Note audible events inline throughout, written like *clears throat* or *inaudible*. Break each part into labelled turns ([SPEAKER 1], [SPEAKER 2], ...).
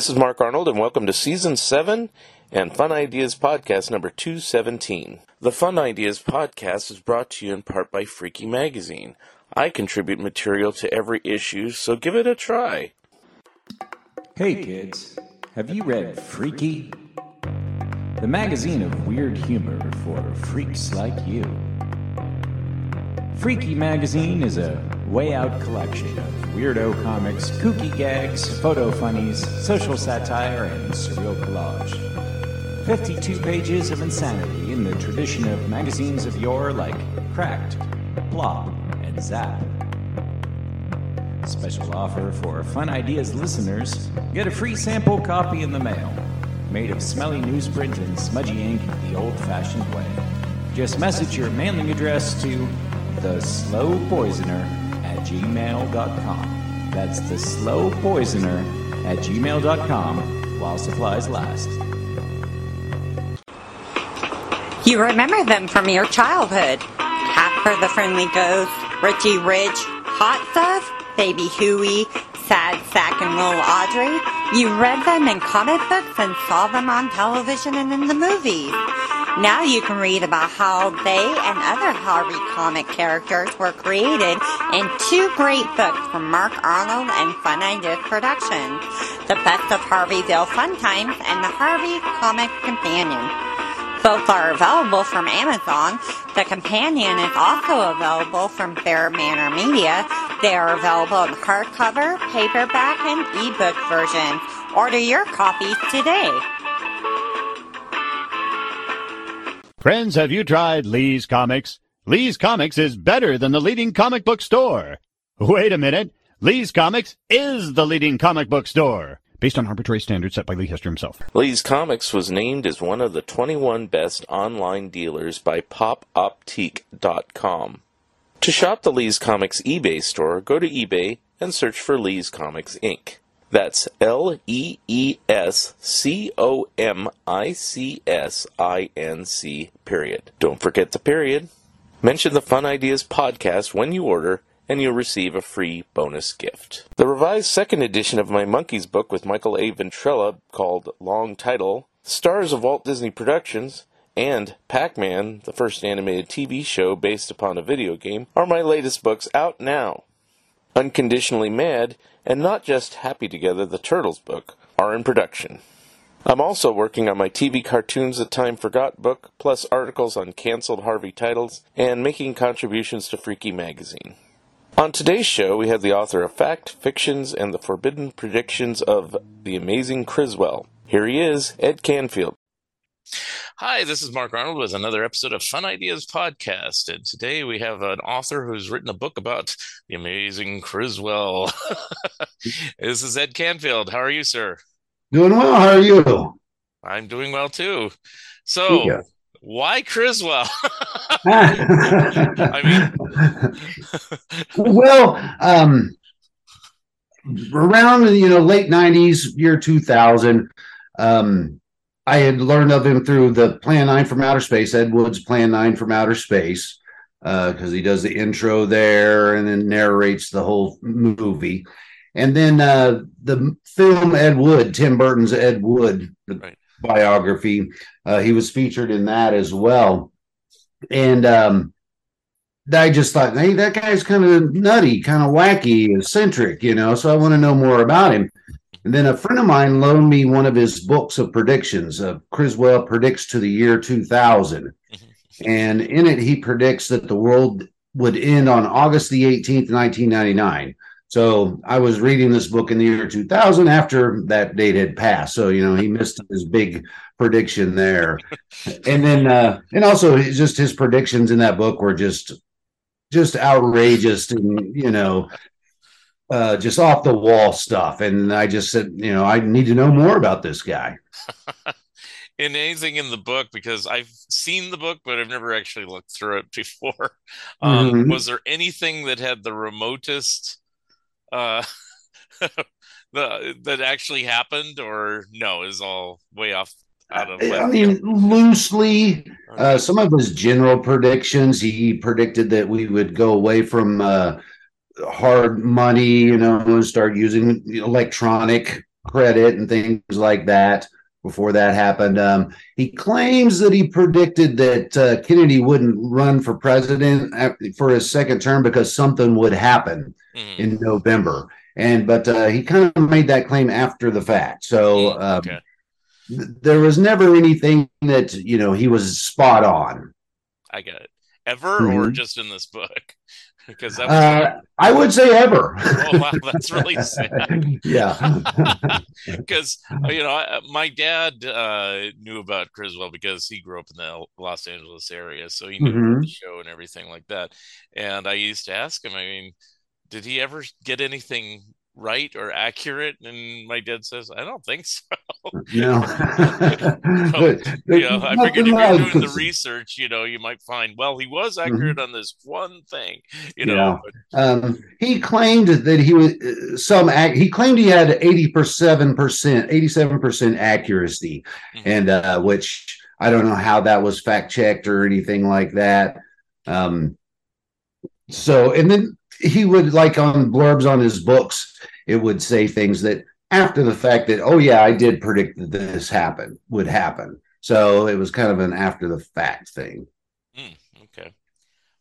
[SPEAKER 1] This is Mark Arnold, and welcome to Season 7 and Fun Ideas Podcast number 217. The Fun Ideas Podcast is brought to you in part by Freaky Magazine. I contribute material to every issue, so give it a try.
[SPEAKER 2] Hey kids, have you read Freaky? The magazine of weird humor for freaks like you. Freaky Magazine is a way out collection of weirdo comics, kooky gags, photo funnies, social satire, and surreal collage. 52 pages of insanity in the tradition of magazines of yore like Cracked, Plop, and Zap. Special offer for Fun Ideas listeners get a free sample copy in the mail, made of smelly newsprint and smudgy ink the old fashioned way. Just message your mailing address to the slow poisoner gmail.com. That's the slow poisoner at gmail.com while supplies last.
[SPEAKER 3] You remember them from your childhood. Casper the Friendly Ghost, Richie Rich, Hot Stuff, Baby Huey, Sad Sack and Little Audrey. You read them in comic books and saw them on television and in the movies. Now you can read about how they and other Harvey comic characters were created in two great books from Mark Arnold and Fun Ideas Productions. The Best of Harveyville Fun Times and the Harvey Comic Companion. Both are available from Amazon. The companion is also available from Fair Manor Media. They are available in hardcover, paperback, and ebook versions. Order your copies today.
[SPEAKER 4] Friends, have you tried Lee's Comics? Lee's Comics is better than the leading comic book store. Wait a minute. Lee's Comics is the leading comic book store. Based on arbitrary standards set by Lee Hester himself.
[SPEAKER 1] Lee's Comics was named as one of the 21 best online dealers by popoptique.com. To shop the Lee's Comics eBay store, go to eBay and search for Lee's Comics Inc. That's L E E S C O M I C S I N C period. Don't forget the period. Mention the Fun Ideas podcast when you order, and you'll receive a free bonus gift. The revised second edition of my Monkees book with Michael A. Ventrella called Long Title, stars of Walt Disney Productions, and Pac Man, the first animated TV show based upon a video game, are my latest books out now. Unconditionally Mad and Not Just Happy Together, the Turtles book, are in production. I'm also working on my TV Cartoons That Time Forgot book, plus articles on canceled Harvey titles, and making contributions to Freaky Magazine. On today's show, we have the author of Fact, Fictions, and the Forbidden Predictions of The Amazing Criswell. Here he is, Ed Canfield.
[SPEAKER 5] Hi, this is Mark Arnold with another episode of Fun Ideas Podcast. And today we have an author who's written a book about the amazing Criswell. *laughs* this is Ed Canfield. How are you, sir?
[SPEAKER 6] Doing well. How are you?
[SPEAKER 5] I'm doing well too. So, why Criswell? *laughs* I mean, *laughs*
[SPEAKER 6] well, um, around you know late '90s, year 2000, um, I had learned of him through the Plan Nine from Outer Space, Ed Wood's Plan Nine from Outer Space, because he does the intro there and then narrates the whole movie. And then uh, the film Ed Wood, Tim Burton's Ed Wood
[SPEAKER 5] Right.
[SPEAKER 6] biography, uh, he was featured in that as well. And um, I just thought, hey, that guy's kind of nutty, kind of wacky, eccentric, you know. So I want to know more about him. And then a friend of mine loaned me one of his books of predictions. of Criswell predicts to the year 2000. *laughs* And in it, he predicts that the world would end on August the 18th, 1999. So I was reading this book in the year 2000 after that date had passed. So, you know, he missed his big prediction there. *laughs* and then, uh, and also just his predictions in that book were just, just outrageous and, you know, uh, just off the wall stuff. And I just said, you know, I need to know more about this guy. *laughs*
[SPEAKER 5] in anything in the book because I've seen the book, but I've never actually looked through it *laughs* before. Um, mm-hmm. Was there anything that had the remotest uh, *laughs* the that actually happened, or no? Is all way off out of.
[SPEAKER 6] I mean, loosely, uh, some of his general predictions. He predicted that we would go away from uh, hard money, you know, and start using electronic credit and things like that before that happened. Um, he claims that he predicted that uh, Kennedy wouldn't run for president for his second term because something would happen mm. in November. And but uh, he kind of made that claim after the fact. So mm, um, okay. th- there was never anything that you know he was spot on.
[SPEAKER 5] I get it. Ever mm-hmm. or just in this book?
[SPEAKER 6] Because that uh, I would say ever.
[SPEAKER 5] oh wow, *laughs* that's really *laughs* sad.
[SPEAKER 6] yeah, *laughs*
[SPEAKER 5] because uh, you know my dad uh, knew about Criswell because he grew up in the Los Angeles area, so he knew mm-hmm. the show and everything like that. And I used to ask him, I mean, did he ever get anything right or accurate? And my dad says, I don't think so.
[SPEAKER 6] No. *laughs*
[SPEAKER 5] so, you know, I figured if you're doing the research, you know, you might find, well, he was mm-hmm. accurate mm-hmm. on this one thing, you know.
[SPEAKER 6] Yeah. Um, he claimed that he was uh, some, he claimed he had 87%, 87% accuracy, mm-hmm. and uh, which I don't know how that was fact checked or anything like that. Um, so, and then he would like on blurbs on his books, it would say things that after the fact that, oh yeah, I did predict that this happened would happen. So it was kind of an after the fact thing.
[SPEAKER 5] Mm, okay.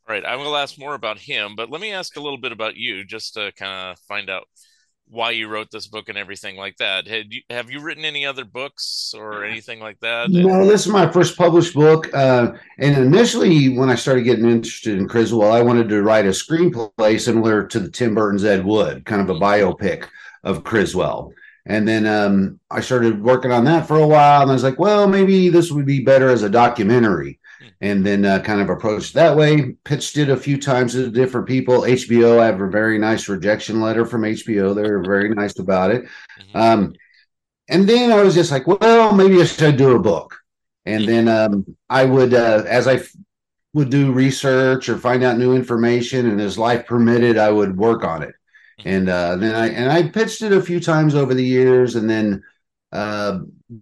[SPEAKER 5] All right. I will ask more about him, but let me ask a little bit about you just to kind of find out why you wrote this book and everything like that. Had you, have you written any other books or anything like that?
[SPEAKER 6] No, this is my first published book. Uh, and initially, when I started getting interested in Criswell, I wanted to write a screenplay similar to the Tim Burton's Ed Wood, kind of a biopic of Criswell. And then um, I started working on that for a while, and I was like, well, maybe this would be better as a documentary and then uh, kind of approached that way. Pitched it a few times to different people. HBO, I have a very nice rejection letter from HBO. They're very nice about it. Mm-hmm. Um, and then I was just like, well, maybe I should do a book. And then um, I would, uh, as I f- would do research or find out new information, and as life permitted, I would work on it. Mm-hmm. And uh, then I and I pitched it a few times over the years, and then uh,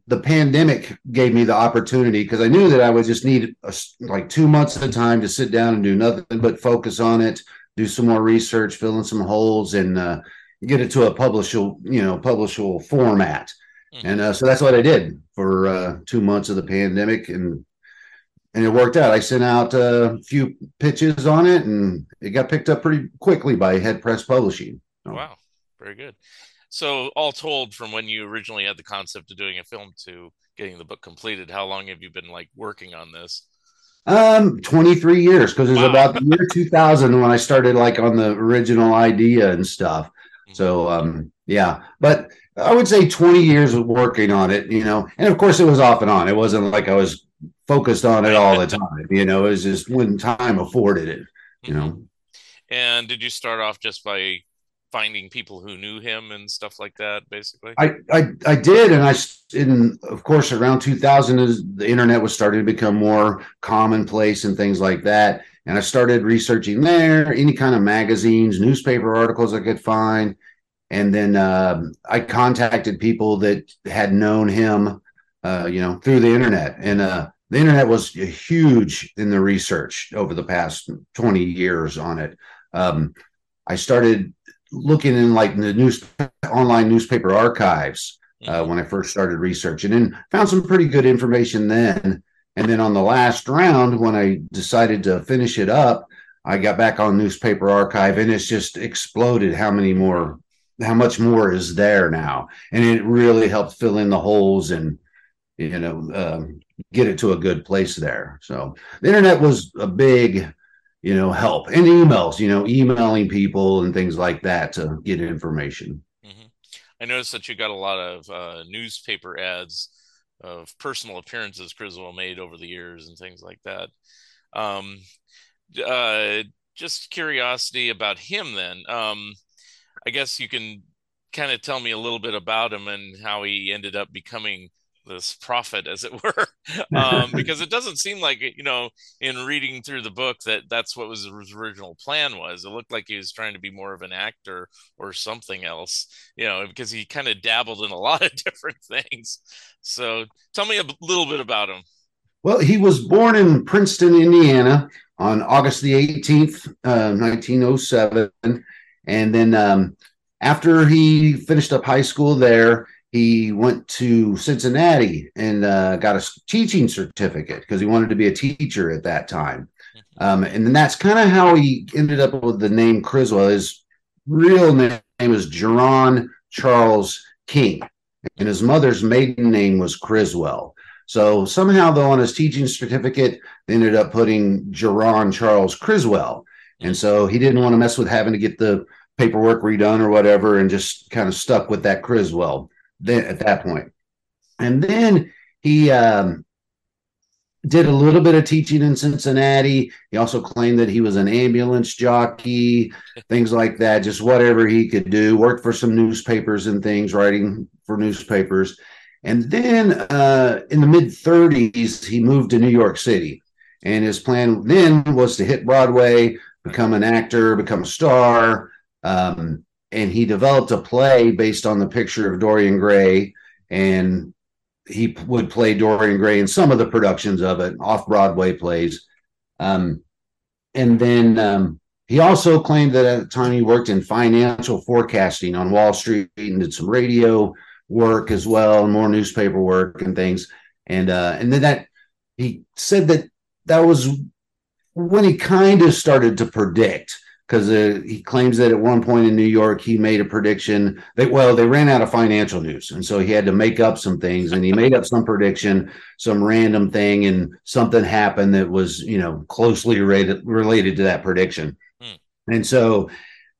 [SPEAKER 6] the pandemic gave me the opportunity because I knew that I would just need a, like two months at a time to sit down and do nothing but focus on it, do some more research, fill in some holes, and uh, get it to a publishable, you know, publishable format. Mm-hmm. And uh, so that's what I did for uh, two months of the pandemic, and and it worked out. I sent out a few pitches on it, and it got picked up pretty quickly by Headpress Publishing.
[SPEAKER 5] So. Wow, very good. So, all told, from when you originally had the concept of doing a film to getting the book completed, how long have you been like working on this?
[SPEAKER 6] Um, 23 years because it was wow. about the year 2000 when I started like on the original idea and stuff. Mm-hmm. So, um, yeah, but I would say 20 years of working on it, you know, and of course it was off and on. It wasn't like I was focused on it all the *laughs* time, you know, it was just when time afforded it, you know. Mm-hmm.
[SPEAKER 5] And did you start off just by finding people who knew him and stuff like that basically?
[SPEAKER 6] I i, I did and i in of course around 2000 as the internet was starting to become more commonplace and things like that and i started researching there any kind of magazines newspaper articles i could find and then uh, i contacted people that had known him uh, you know through the internet and uh, the internet was huge in the research over the past 20 years on it. Um, i started looking in like the news online newspaper archives uh, mm-hmm. when I first started researching and found some pretty good information then. And then on the last round, when I decided to finish it up, I got back on newspaper archive and it's just exploded how many more, how much more is there now. And it really helped fill in the holes and, you know, um, get it to a good place there. So the internet was a big, you know, help and emails, you know, emailing people and things like that to get information.
[SPEAKER 5] hmm I noticed that you got a lot of uh, newspaper ads of personal appearances Criswell made over the years and things like that. Um, uh, just curiosity about him then. Um, I guess you can kind of tell me a little bit about him and how he ended up becoming this prophet, as it *laughs* were, um, *laughs* because it doesn't seem like you know, in reading through the book, that that's what was his original plan was. It looked like he was trying to be more of an actor or something else, you know, because he kind of dabbled in a *laughs* lot of different things. So, tell me a little bit about him.
[SPEAKER 6] Well, he was born in Princeton, Indiana on August the 18th, uh, 1907. And then um, after he finished up high school there, he went to Cincinnati and uh, got a teaching certificate because he wanted to be a teacher at that time. Um, and then that's kind of how he ended up with the name Criswell. His real name was Geron Charles King, and his mother's maiden name was Criswell. So somehow, though, on his teaching certificate, they ended up putting Geron Charles Criswell. And so he didn't want to mess with having to get the paperwork redone or whatever, and just kind of stuck with that Criswell then at that point. And then he um, did a little bit of teaching in Cincinnati. He also claimed that he was an ambulance jockey, things like that, just whatever he could do. Worked for some newspapers and things, writing for newspapers. And then uh, in the mid 30s, he moved to New York City. And his plan then was to hit Broadway, become an actor, become a star. Um, and he developed a play based on the picture of Dorian Gray. And he would play Dorian Gray in some of the productions of it, off Broadway plays. Um, and then um, he also claimed that at the time he worked in financial forecasting on Wall Street and did some radio work as well, and more newspaper work and things. And uh, and then that he said that that was when he kind of started to predict because uh, he claims that at one point in New York he made a prediction that well they ran out of financial news and so he had to make up some things and he made up some prediction some random thing and something happened that was you know closely related related to that prediction
[SPEAKER 5] Hmm.
[SPEAKER 6] and so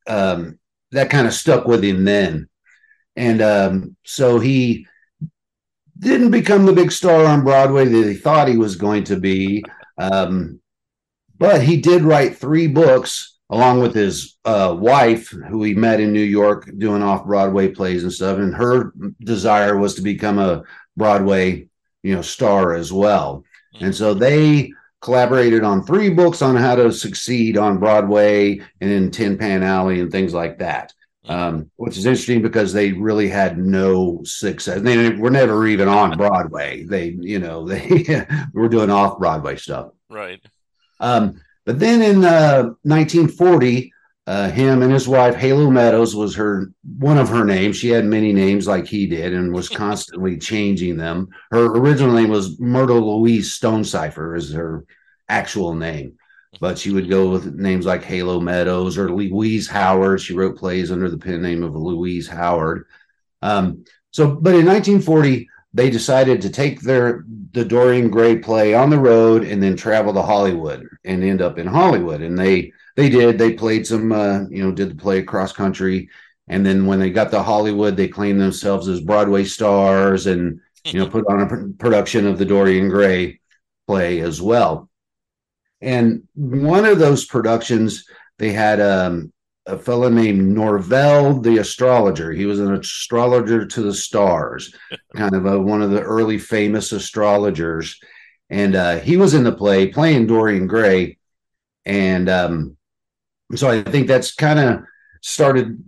[SPEAKER 6] um, that kind of stuck with him then and um, so he didn't become the big star on Broadway that he thought he was going to be um, but he did write three books along with his uh, wife, who he met in New York doing off Broadway plays and stuff. And her desire was to become a Broadway, you know, star as well. And so they collaborated on three books on how to succeed on Broadway and in Tin Pan Alley and things like that. Um, which is interesting because they really had no success. They were never even on Broadway. They, you know, *laughs* they were doing off Broadway stuff.
[SPEAKER 5] Right.
[SPEAKER 6] Um, but then in uh, 1940, uh, him and his wife Halo Meadows was her one of her names. She had many names like he did, and was *laughs* constantly changing them. Her original name was Myrtle Louise Stonecipher, is her actual name, but she would go with names like Halo Meadows or Louise Howard. She wrote plays under the pen name of Louise Howard. Um, so, but in 1940, they decided to take their the Dorian Gray play on the road and then travel to Hollywood and end up in Hollywood. And they they did. They played some, uh, you know, did the play across country. And then when they got to Hollywood, they claimed themselves as Broadway stars and you know put on a pr- production of the Dorian Gray play as well. And one of those productions, they had um, a fellow named Norvell the astrologer. He was an astrologer to the stars, *laughs* kind of a, one of the early famous astrologers. And uh, he was in the play playing Dorian Gray. And um, so I think that's kind of started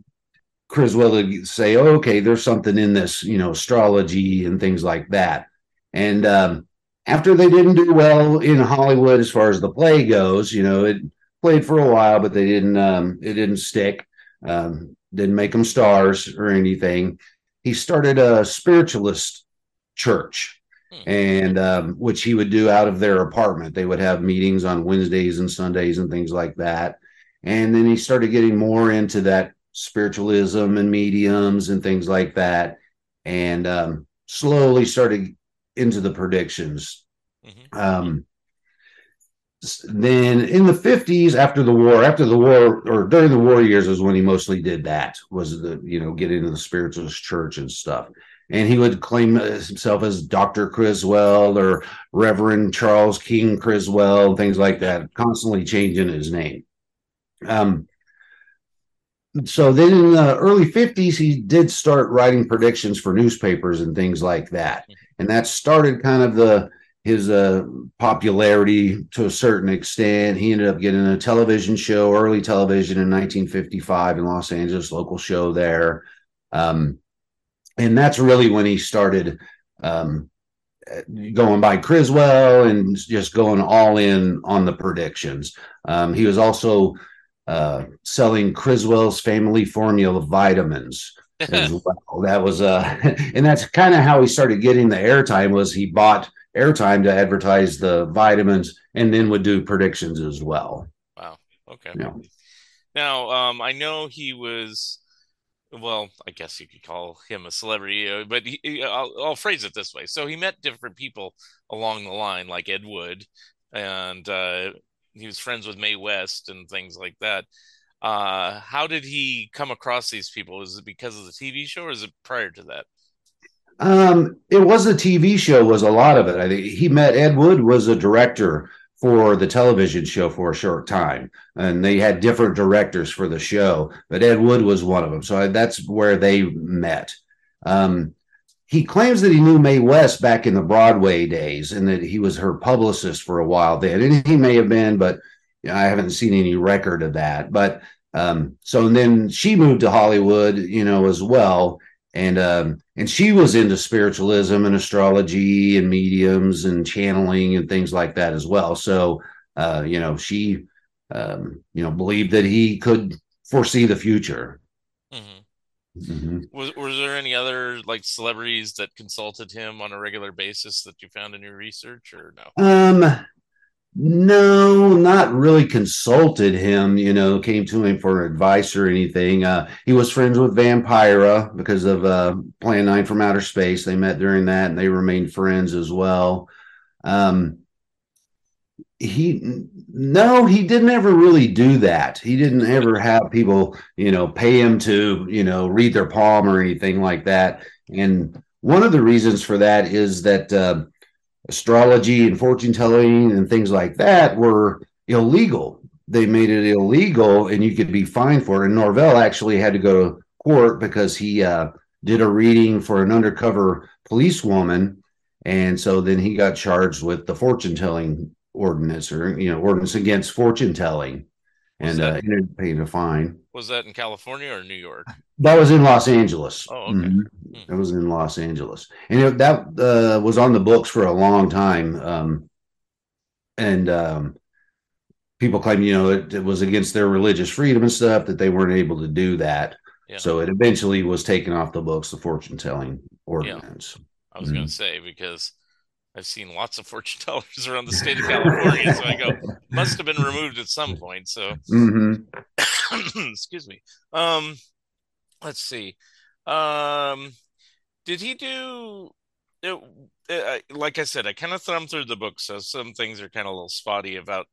[SPEAKER 6] Criswell to say, oh, okay, there's something in this, you know, astrology and things like that. And um, after they didn't do well in Hollywood as far as the play goes, you know, it played for a while, but they didn't um, it didn't stick. Um, didn't make them stars or anything. He started a spiritualist church,
[SPEAKER 5] Hmm.
[SPEAKER 6] and um, which he would do out of their apartment. They would have meetings on Wednesdays and Sundays and things like that. And then he started getting more into that spiritualism and mediums and things like that, and um, slowly started into the predictions
[SPEAKER 5] Mm-hmm.
[SPEAKER 6] um, then in the 50s after the war after the war or during the war years was when he mostly did that was the you know get into the spiritualist church and stuff. And he would claim himself as dr criswell or reverend charles king criswell things like that constantly changing his name. Um so then in the early 50s he did start writing predictions for newspapers and things like that. And that started kind of the his uh, popularity to a certain extent. He ended up getting a television show, early television in 1955 in Los Angeles, local show there. Um, and that's really when he started um, going by Criswell and just going all in on the predictions. Um, he was also uh, selling Criswell's family formula vitamins *laughs* as well. That was uh, *laughs* and that's kind of how he started getting the airtime. Was he bought airtime to advertise the vitamins and then would do predictions as well.
[SPEAKER 5] Wow. Okay.
[SPEAKER 6] Yeah.
[SPEAKER 5] Now, um, I know he was, well, I guess you could call him a celebrity, uh, but he, he- I'll, I'll phrase it this way. So he met different people along the line, like Ed Wood, and uh, he was friends with Mae West and things like that. Uh, how did he come across these people? Is it because of the TV show, or is it prior to that?
[SPEAKER 6] Um, it was a TV show, was a lot of it. I think he met Ed Wood was a director for the television show for a short time, and they had different directors for the show, but Ed Wood was one of them. So that's where they met. Um, he claims that he knew Mae West back in the Broadway days, and that he was her publicist for a while then, and he may have been, but you know, I haven't seen any record of that. But um, so and then she moved to Hollywood, you know, as well and um and she was into spiritualism and astrology and mediums and channeling and things like that as well so uh you know she um you know believed that he could foresee the future
[SPEAKER 5] hmm
[SPEAKER 6] Mhm.
[SPEAKER 5] Was was there any other like celebrities that consulted him on a regular basis that you found in your research, or no?
[SPEAKER 6] um no not really consulted him you know came to him for advice or anything. Uh he was friends with vampira because of uh plan 9 from outer space. They met during that and they remained friends as well. Um he no he didn't ever really do that. He didn't ever have people you know pay him to you know read their palm or anything like that. And one of the reasons for that is that uh, astrology and fortune telling and things like that were illegal they made it illegal and you could be fined for it and norvell actually had to go to court because he uh, did a reading for an undercover policewoman and so then he got charged with the fortune telling ordinance or you know ordinance against fortune telling and
[SPEAKER 5] that-
[SPEAKER 6] uh, ended up paying a fine
[SPEAKER 5] Was that in California or New York?
[SPEAKER 6] that was in los angeles
[SPEAKER 5] Oh, okay.
[SPEAKER 6] Mhm.
[SPEAKER 5] Hmm.
[SPEAKER 6] that was in los angeles and it, that uh, was on the books for a long time um, and um, people claim you know it, it was against their religious freedom and stuff that they weren't able to do that
[SPEAKER 5] Yeah.
[SPEAKER 6] so it eventually was taken off the books the fortune telling ordinance
[SPEAKER 5] I was going to say because I've seen lots of fortune tellers *laughs* around the state of California, so I go must have been removed at some point. So
[SPEAKER 6] Mhm. *coughs*
[SPEAKER 5] excuse me. Um, let's see. Um, did he do? It, uh, like I said, I kind of thumbed through the book, so some things are kind of a little spotty about.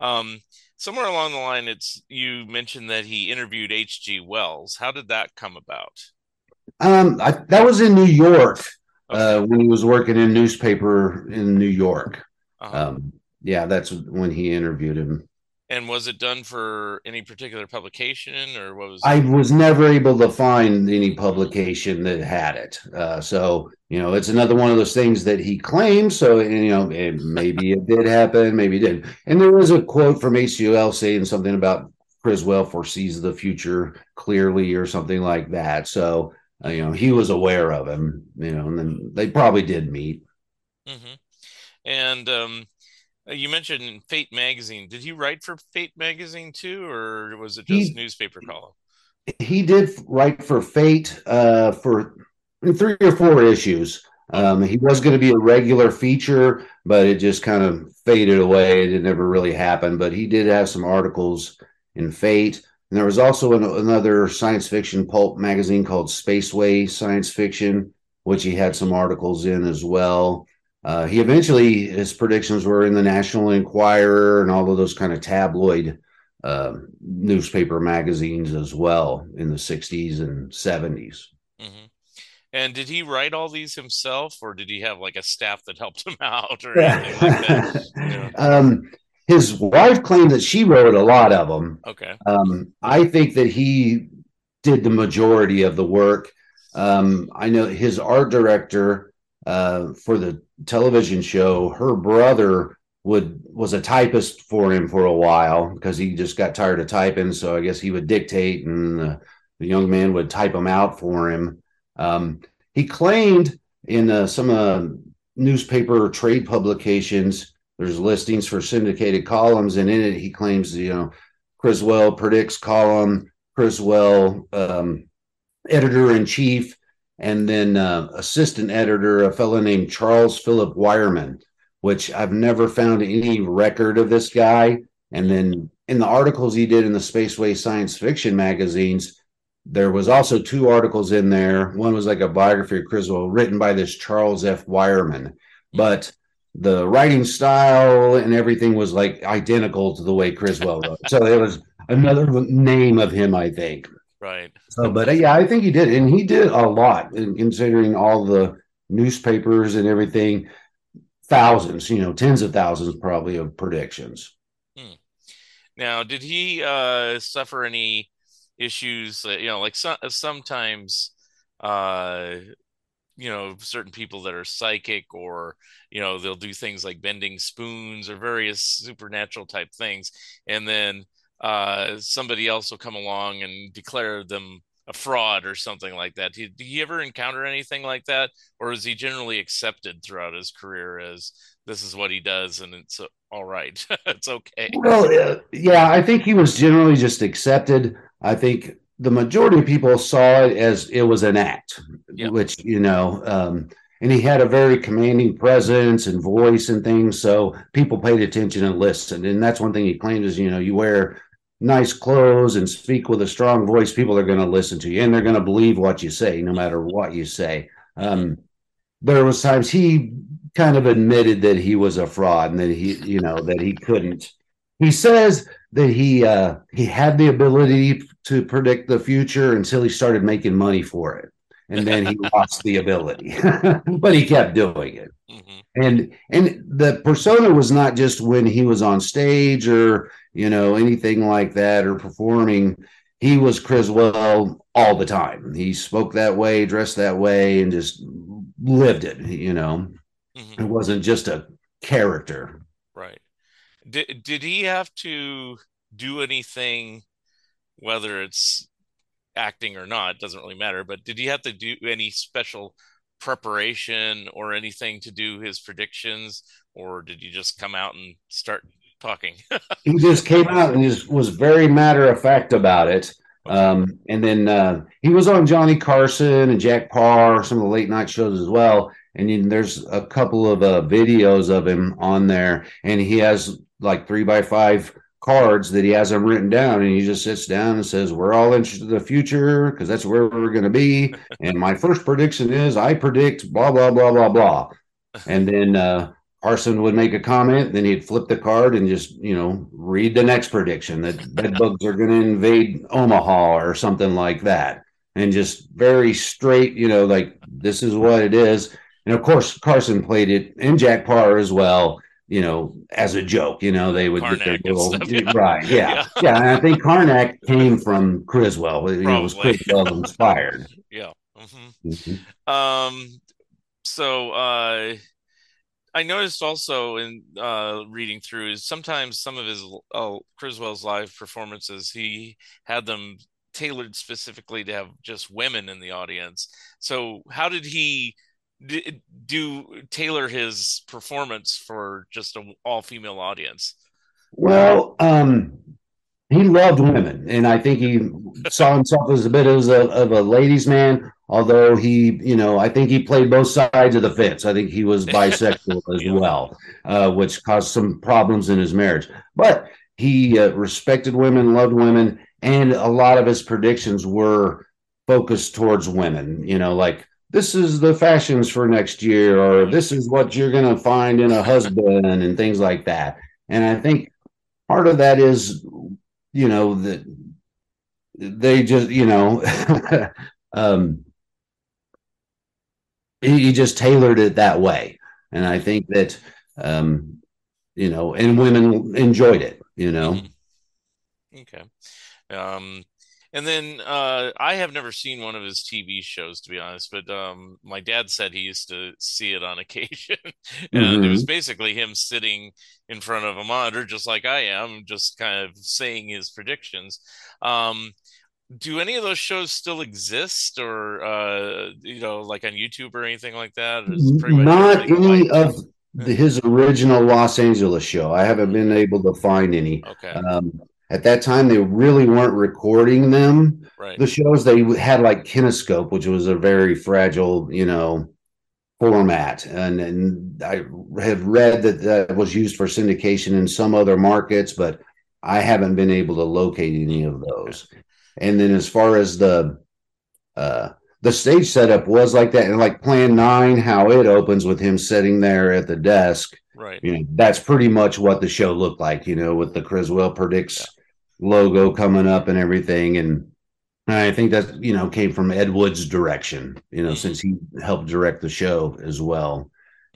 [SPEAKER 5] Um, somewhere along the line, it's you mentioned that he interviewed H.G. Wells. How did that come about?
[SPEAKER 6] um, I, that was in new york
[SPEAKER 5] Okay.
[SPEAKER 6] uh, when he was working in newspaper in new york
[SPEAKER 5] Uh-huh.
[SPEAKER 6] um, yeah that's when he interviewed him
[SPEAKER 5] And was it done for any particular publication, or what was?
[SPEAKER 6] I was never able to find any publication that had it. Uh, so, you know, it's another one of those things that he claims. So, you know, it, maybe it did happen, maybe it didn't. And there was a quote from HCL saying something about Criswell foresees the future clearly or something like that. So, uh, you know, he was aware of him, you know, and then they probably did meet.
[SPEAKER 5] hmm And um, you mentioned Fate magazine. Did he write for Fate magazine too, or was it just
[SPEAKER 6] He-
[SPEAKER 5] newspaper column?
[SPEAKER 6] he did write for Fate uh, for three or four issues. Um, he was going to be a regular feature, but it just kind of faded away. It never really happened. But he did have some articles in Fate. And there was also an, another science fiction pulp magazine called Spaceway Science Fiction, which he had some articles in as well. Uh, he eventually his predictions were in the National Enquirer and all of those kind of tabloid uh, newspaper magazines as well in the 60s and 70s.
[SPEAKER 5] hmm And did he write all these himself, or did he have like a staff that helped him *laughs* out, or anything like that? Yeah. *laughs*
[SPEAKER 6] um, his wife claimed that she wrote a lot of them.
[SPEAKER 5] Okay.
[SPEAKER 6] Um, I think that he did the majority of the work. Um, I know his art director uh, for the television show, her brother would was a typist for him for a while because he just got tired of typing. So I guess he would dictate, and the, the young man would type them out for him. Um, he claimed in uh, some uh, newspaper trade publications there's listings for syndicated columns, and in it he claims, you know, Criswell predicts column, Criswell um, editor in chief, and then uh, assistant editor, a fellow named Charles Philip Wireman, which I've never found any record of this guy. And then in the articles he did in the Spaceway Science Fiction magazines, there was also two articles in there. One was like a biography of Criswell written by this Charles F. Wireman, but the writing style and everything was like identical to the way Criswell wrote. so it was another name of him, I think.
[SPEAKER 5] Right.
[SPEAKER 6] So, but uh, yeah, I think he did, and he did a lot, in considering all the newspapers and everything. Thousands, you know, tens of thousands, probably of predictions.
[SPEAKER 5] Now, did he uh, suffer any issues? Uh, you know, like so, sometimes, uh, you know, certain people that are psychic, or you know, they'll do things like bending spoons or various supernatural type things, and then uh, somebody else will come along and declare them a fraud or something like that. Did, he ever encounter anything like that, or is he generally accepted throughout his career as this is what he does and it's uh, all right, *laughs* it's okay?
[SPEAKER 6] Well, yeah, I think he was generally just accepted. I think the majority of people saw it as it was an act,
[SPEAKER 5] Yeah.
[SPEAKER 6] which you know, um, and he had a very commanding presence and voice and things, so people paid attention and listened. And that's one thing he claimed is, you know, you wear nice clothes and speak with a strong voice, people are going to listen to you and they're going to believe what you say, no matter what you say. Um, there was times he kind of admitted that he was a fraud and that he, you know, that he couldn't. He says that he uh, he had the ability to predict the future until he started making money for it, and then he *laughs* lost the ability, *laughs* but he kept doing it
[SPEAKER 5] Mhm.
[SPEAKER 6] and and the persona was not just when he was on stage or you know anything like that or performing he was criswell all the time he spoke that way dressed that way and just lived it you know
[SPEAKER 5] Mhm.
[SPEAKER 6] it wasn't just a character
[SPEAKER 5] Right. Did did he have to do anything, whether it's acting or not, doesn't really matter, but did he have to do any special preparation or anything to do his predictions, or did he just come out and start talking? *laughs*
[SPEAKER 6] he just came out and just was very matter of fact about it um, and then uh, he was on Johnny Carson and Jack Paar, some of the late night shows as well. And then there's a couple of uh, videos of him on there, and he has like three by five cards that he has them written down, and he just sits down and says, "We're all interested in the future because that's where we're going to be." *laughs* and my first prediction is, I predict blah blah blah blah blah, and then uh, Carson would make a comment, then he'd flip the card and just, you know, read the next prediction that bed bugs are going to invade Omaha or something like that. And just very straight, you know, like this is what it is. And of course, Carson played it and Jack Paar as well, you know, as a joke. You know, they would get their little,
[SPEAKER 5] stuff, yeah.
[SPEAKER 6] right. Yeah.
[SPEAKER 5] Yeah.
[SPEAKER 6] yeah. And I think Karnak came from Criswell. You know, was Criswell inspired. *laughs*
[SPEAKER 5] Yeah. hmm
[SPEAKER 6] Mhm.
[SPEAKER 5] Um, so uh, I noticed also in uh, reading through is sometimes some of his uh, Criswell's live performances he had them tailored specifically to have just women in the audience. So how did he d- do tailor his performance for just an all female audience?
[SPEAKER 6] Well, um, he loved women, and I think he saw himself as a bit as a, of a ladies' man. Although he, you know, I think he played both sides of the fence. I think he was *laughs* bisexual as
[SPEAKER 5] Yeah.
[SPEAKER 6] well, uh, which caused some problems in his marriage. But he uh, respected women, loved women, and a lot of his predictions were focused towards women. You know, like this is the fashions for next year, or this is what you're going to find in a husband, and things like that. And I think part of that is, you know, that they just, you know, *laughs* um, he, he just tailored it that way. And I think that, um, you know, and women enjoyed it, you know.
[SPEAKER 5] Mm-hmm. Okay. Um, and then uh, I have never seen one of his TV shows, to be honest, but um, my dad said he used to see it on *laughs* occasion. and mm-hmm. it was basically him sitting in front of a monitor, just like I am, just kind of saying his predictions. Um, do any of those shows still exist or, uh, you know, like on YouTube or anything like that?
[SPEAKER 6] Not any of *laughs* the, his original Los Angeles show. I haven't been able to find any.
[SPEAKER 5] Okay.
[SPEAKER 6] Um, at that time they really weren't recording them
[SPEAKER 5] right
[SPEAKER 6] the shows they had like kinescope which was a very fragile you know format and, and i have read that that was used for syndication in some other markets but i haven't been able to locate any of those and then as far as the uh the stage setup was like that and like plan nine how it opens with him sitting there at the desk.
[SPEAKER 5] Right.
[SPEAKER 6] You know that's pretty much what the show looked like you know with the criswell predicts yeah. logo coming up and everything. And I think that, you know, came from Ed Wood's direction, you know, since he helped direct the show as well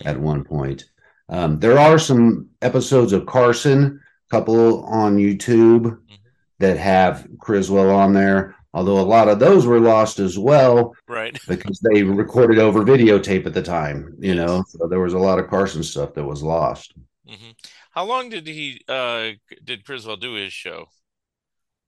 [SPEAKER 6] at one point. Um, there are some episodes of Carson, couple on YouTube that have Criswell on there, although a lot of those were lost as well.
[SPEAKER 5] Right. *laughs*
[SPEAKER 6] because they recorded over videotape at the time, you know, so there was a lot of Carson stuff that was lost.
[SPEAKER 5] Mm-hmm. How long did he, uh, did Criswell do his show?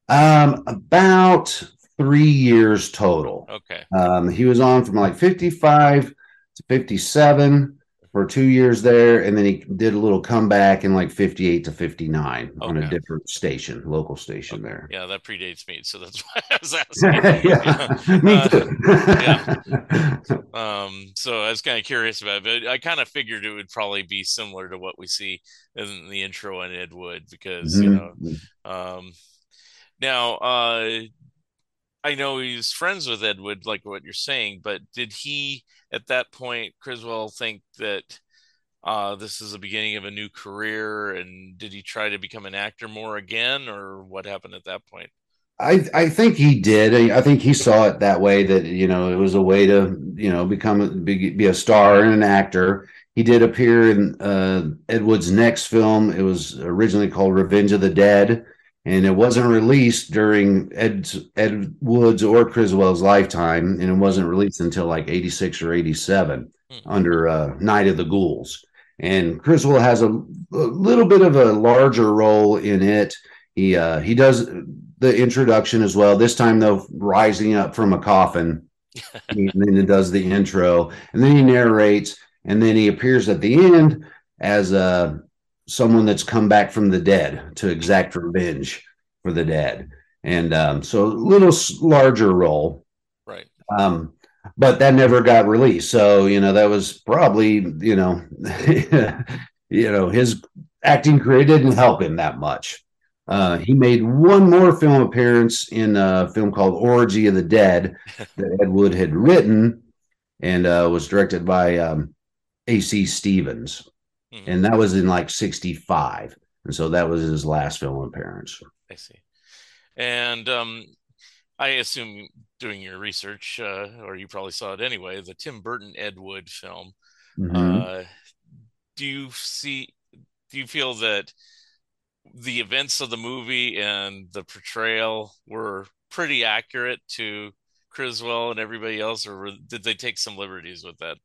[SPEAKER 6] Um, about three years total.
[SPEAKER 5] Okay.
[SPEAKER 6] Um, he was on from like 55 to 57 for two years there, and then he did a little comeback in like 58 to 59 okay. on a different station, local station okay. there.
[SPEAKER 5] Yeah, that predates me, so that's *laughs* why I was *laughs* asking. yeah, me too. Uh, yeah. *laughs* Um, so I was kind of curious about it, but I kind of figured it would probably be similar to what we see in the intro in Ed Wood because mm-hmm. you know, um, now, uh, I know he's friends with Ed Wood, like what you're saying, but did he at that point, Criswell, think that uh, this is the beginning of a new career? And did he try to become an actor more again, or what happened at that point?
[SPEAKER 6] I I think he did. I think he saw it that way that you know it was a way to you know become be, be a star and an actor. He did appear in uh, Ed Wood's next film. It was originally called Revenge of the Dead and it wasn't released during Ed Ed Wood's or Criswell's lifetime, and it wasn't released until like '86 or '87 mm-hmm. under uh, Night of the Ghouls. And Criswell has a, a, little bit of a larger role in it. He uh, he does the introduction as well. This time though, rising up from a coffin, *laughs* and then he does the intro, and then he narrates, and then he appears at the end as a someone that's come back from the dead to exact revenge for the dead. And um, so a little larger role.
[SPEAKER 5] Right.
[SPEAKER 6] Um, but that never got released. So, you know, that was probably, you know, *laughs* you know, his acting career didn't help him that much. Uh, he made one more film appearance in a film called Orgy of the Dead *laughs* that Ed Wood had written and uh, was directed by um, A.C. Stevens mm-hmm. and that was in like 65 and so that was his last film appearance
[SPEAKER 5] i see and um i assume doing your research uh, or you probably saw it anyway the tim burton ed wood film mm-hmm. uh, do you see do you feel that the events of the movie and the portrayal were pretty accurate to Criswell and everybody else, or did they take some liberties with that?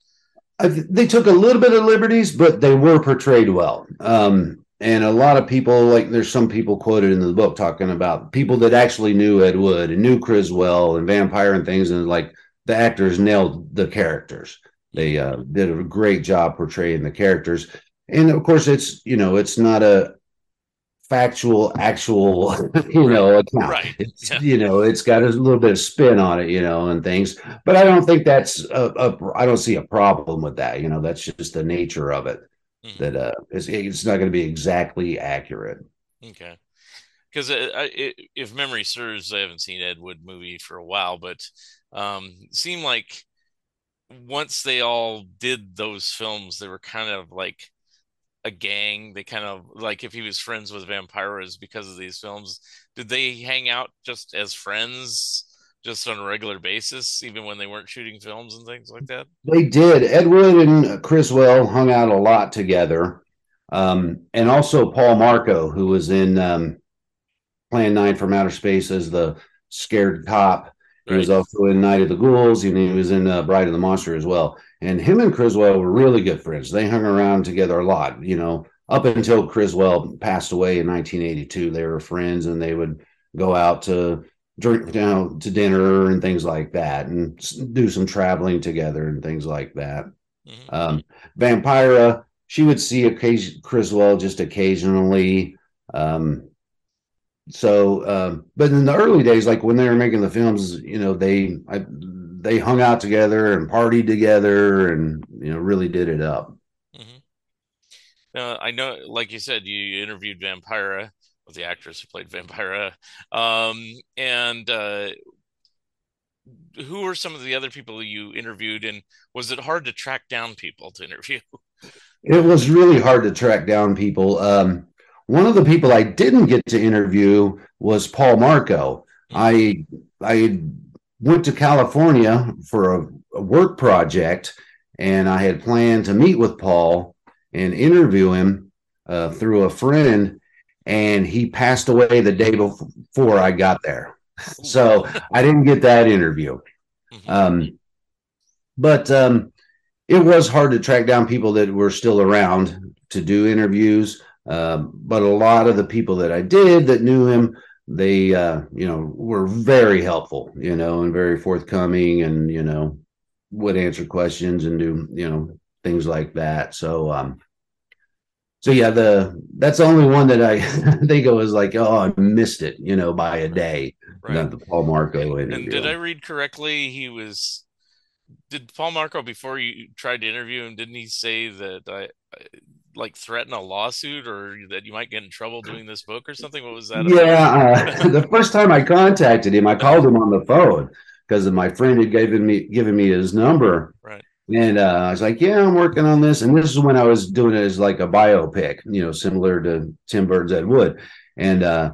[SPEAKER 6] They took a little bit of liberties, but they were portrayed well. Um, and a lot of people, like there's some people quoted in the book talking about people that actually knew Ed Wood and knew Criswell and Vampira and things, and like the actors nailed the characters. They uh, did a great job portraying the characters, and of course, it's you know it's not a factual, actual, *laughs* you know, account.
[SPEAKER 5] Right.
[SPEAKER 6] It's, yeah. You know, it's got a little bit of spin on it, you know, and things. But I don't think that's a, a I don't see a problem with that. You know, that's just the nature of it. Mm-hmm. That uh, it's, it's not going to be exactly accurate.
[SPEAKER 5] Okay. Because if memory serves, I haven't seen Ed Wood movie for a while, but um, seemed like once they all did those films, they were kind of like a gang. They kind of like if he was friends with vampires because of these films. Did they hang out just as friends, just on a regular basis, even when they weren't shooting films and things like that?
[SPEAKER 6] They did. Ed Wood and Criswell hung out a lot together. Um, and also Paul Marco, who was in um, Plan 9 from Outer Space as the scared cop. He was also in Night of the Ghouls, and he was in uh, Bride of the Monster as well. And him and Criswell were really good friends. They hung around together a lot, you know, up until Criswell passed away in 1982. They were friends, and they would go out to drink, you know, to dinner and things like that, and do some traveling together and things like that.
[SPEAKER 5] Mhm.
[SPEAKER 6] Um, Vampira, she would see occasion Criswell just occasionally. Um, so, um, but in the early days, like when they were making the films, you know, they I, they hung out together and partied together, and you know, really did it up.
[SPEAKER 5] Mm-hmm. Uh, I know, like you said, you interviewed Vampira with the actress who played Vampira. Um, and uh, who were some of the other people you interviewed? And was it hard to track down people to interview? *laughs*
[SPEAKER 6] It was really hard to track down people. Um, one of the people I didn't get to interview was Paul Marco. I I went to California for a, a work project, and I had planned to meet with Paul and interview him uh, through a friend, and he passed away the day before I got there. *laughs* So I didn't get that interview.
[SPEAKER 5] Mhm.
[SPEAKER 6] Um, but um, it was hard to track down people that were still around to do interviews. Um, but a lot of the people that I did that knew him, they, uh, you know, were very helpful, you know, and very forthcoming and, you know, would answer questions and do, you know, things like that. So, um, so yeah, the that's the only one that I *laughs* think of was like, oh, I missed it, you know, by a day.
[SPEAKER 5] Right.
[SPEAKER 6] Not the Paul Marco interview.
[SPEAKER 5] And did I read correctly? He was. Did Paul Marco before you tried to interview him? Didn't he say that I like threaten a lawsuit or that you might get in trouble doing this book or something? What was that? about?
[SPEAKER 6] Yeah, uh, the first time I contacted him, I *laughs* called him on the phone because my friend had given me given me his number,
[SPEAKER 5] Right.
[SPEAKER 6] and uh, I was like, "Yeah, I'm working on this." And this is when I was doing it as like a biopic, you know, similar to Tim Burton's Ed Wood, and uh,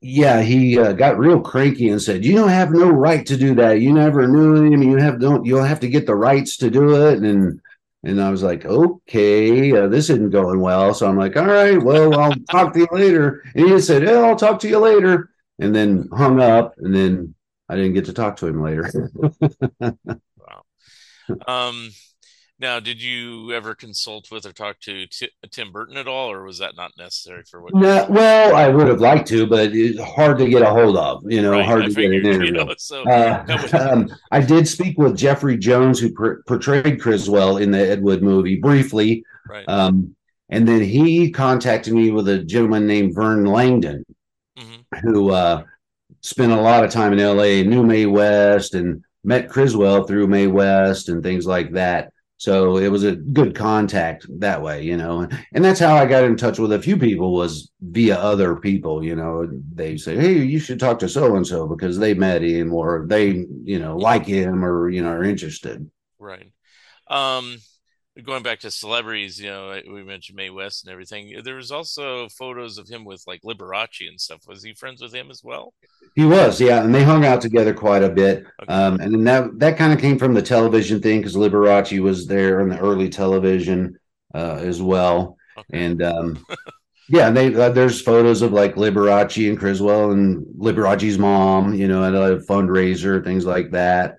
[SPEAKER 6] yeah, he uh, got real cranky and said, "You don't have no right to do that. You never knew him. You have don't. You'll have to get the rights to do it." And and I was like, "Okay, uh, this isn't going well." So I'm like, "All right, well, I'll *laughs* talk to you later." And he said, "Yeah, I'll talk to you later," and then hung up. And then I didn't get to talk to him later. *laughs*
[SPEAKER 5] Um, now, did you ever consult with or talk to Ti- Tim Burton at all, or was that not necessary for what?
[SPEAKER 6] no, well, I would have liked to, but it's hard to get a hold of. You know,
[SPEAKER 5] Right,
[SPEAKER 6] hard
[SPEAKER 5] I
[SPEAKER 6] to get an
[SPEAKER 5] figured, *laughs* you
[SPEAKER 6] interview.
[SPEAKER 5] know, so
[SPEAKER 6] Uh, *laughs* *laughs* um, I did speak with Jeffrey Jones, who per- portrayed Criswell in the Ed Wood movie briefly.
[SPEAKER 5] right.
[SPEAKER 6] Um, and then he contacted me with a gentleman named Vern Langdon,
[SPEAKER 5] Mhm.
[SPEAKER 6] who uh, spent a lot of time in LA, knew Mae West, and met Criswell through Mae West and things like that. So it was a good contact that way, you know. And that's how I got in touch with a few people was via other people, you know. They say, "Hey, you should talk to so and so because they met him or they, you know, like him or you know are interested."
[SPEAKER 5] Right. Um, going back to celebrities, you know, we mentioned Mae West and everything. There was also photos of him with like Liberace and stuff. Was he friends with him as well?
[SPEAKER 6] He was, yeah, and they hung out together quite a bit.
[SPEAKER 5] Okay.
[SPEAKER 6] Um, and then that that kind of came from the television thing because Liberace was there in the early television uh, as well.
[SPEAKER 5] Okay.
[SPEAKER 6] And um, yeah, they uh, there's photos of like Liberace and Criswell and Liberace's mom, you know, at a fundraiser, things like that.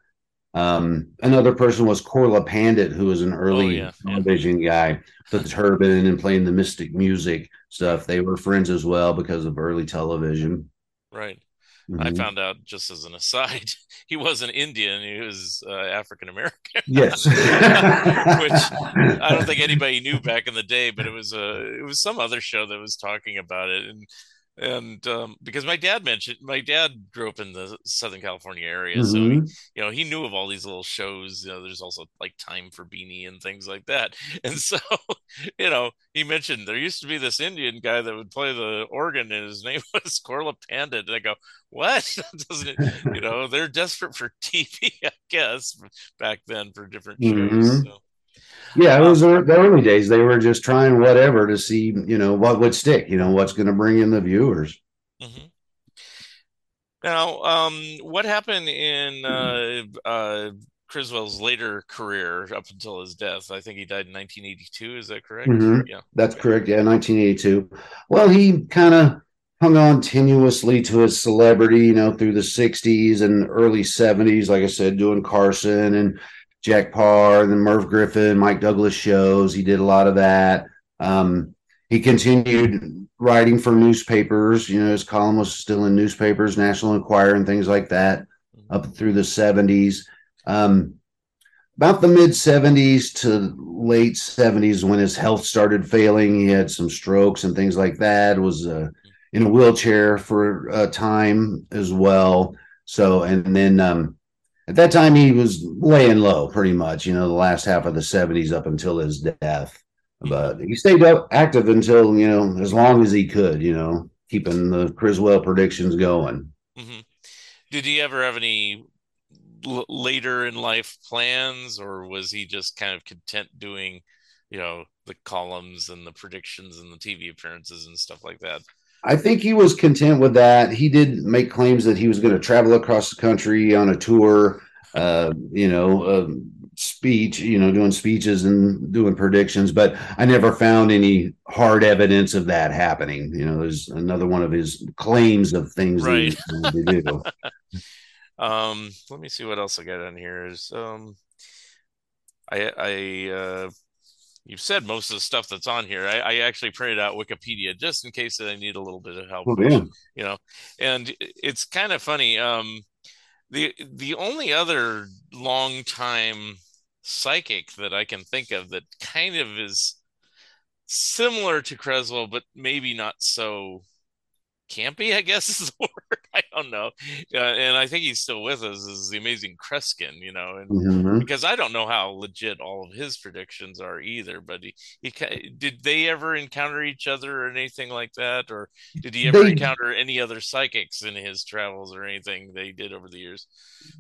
[SPEAKER 6] Um, another person was Korla Pandit, who was an early
[SPEAKER 5] Oh, yeah, yeah.
[SPEAKER 6] television guy, with the turban and playing the mystic music stuff. They were friends as well because of early television.
[SPEAKER 5] Right. I
[SPEAKER 6] Mhm.
[SPEAKER 5] found out just as an aside, *laughs* he wasn't Indian, he was uh, African American.
[SPEAKER 6] Yes. *laughs*
[SPEAKER 5] Which I don't think *laughs* anybody knew back in the day, but it was a it was some other show that was talking about it, and and um, because my dad mentioned my dad grew up in the Southern California area, so he,
[SPEAKER 6] Mhm.
[SPEAKER 5] you know he knew of all these little shows. You know, there's also like Time for Beany and things like that. *laughs* And so, you know, he mentioned there used to be this Indian guy that would play the organ, and his *laughs* name was Korla Pandit. And I go, what? *laughs* Doesn't it? You know, they're desperate for TV, I guess, back then for different shows.
[SPEAKER 6] Mhm.
[SPEAKER 5] So.
[SPEAKER 6] Yeah, it was the the early days. They were just trying whatever to see, you know, what would stick, you know, what's going to bring in the viewers.
[SPEAKER 5] Mhm. Now, um, what happened in uh, uh, Criswell's later career up until his death? I think he died in 1982. Is that correct?
[SPEAKER 6] Mhm.
[SPEAKER 5] Yeah.
[SPEAKER 6] That's
[SPEAKER 5] Okay.
[SPEAKER 6] correct. Yeah, 1982. Well, he kind of hung on tenuously to his celebrity, you know, through the 60s and early 70s. Like I said, doing Carson and Jack Paar, then Merv Griffin, Mike Douglas shows. He did a lot of that. Um, he continued writing for newspapers. You know, his column was still in newspapers, National Enquirer, and things like that up through the 70s. Um, about the mid 70s to late 70s when his health started failing he had some strokes and things like that was uh, in a wheelchair for a time as well so and then um, at that time he was laying low pretty much you know the last half of the 70s up until his death. But he stayed up active until you know as long as he could you know keeping the criswell predictions going.
[SPEAKER 5] Hmm Did he ever have any l later in life plans, or was he just kind of content doing, you know, the columns and the predictions and the TV appearances and stuff like that?
[SPEAKER 6] I think he was content with that. He did make claims that he was going to travel across the country on a tour, uh, you know, um, speech, you know, doing speeches and doing predictions, but I never found any hard evidence of that happening. You know, there's another one of his claims of things
[SPEAKER 5] Right.
[SPEAKER 6] going to do. *laughs* *laughs*
[SPEAKER 5] Um, let me see what else I got on here. Is um, I I uh, you've said most of the stuff that's on here. I, I actually printed out Wikipedia just in case that I need a little bit of help.
[SPEAKER 6] Oh.
[SPEAKER 5] You know, and it's kind of funny. Um, the the only other long time psychic that I can think of that kind of is similar to Criswell, but maybe not so campy, I guess *laughs* is the word. I don't know. Uh, and I think he's still with us is the amazing Kreskin, you know, and
[SPEAKER 6] Mhm.
[SPEAKER 5] because I don't know how legit all of his predictions are either, but he, he did they ever encounter each other or anything like that? Or did he ever
[SPEAKER 6] They-
[SPEAKER 5] encounter any other psychics in his travels or anything they did over the years?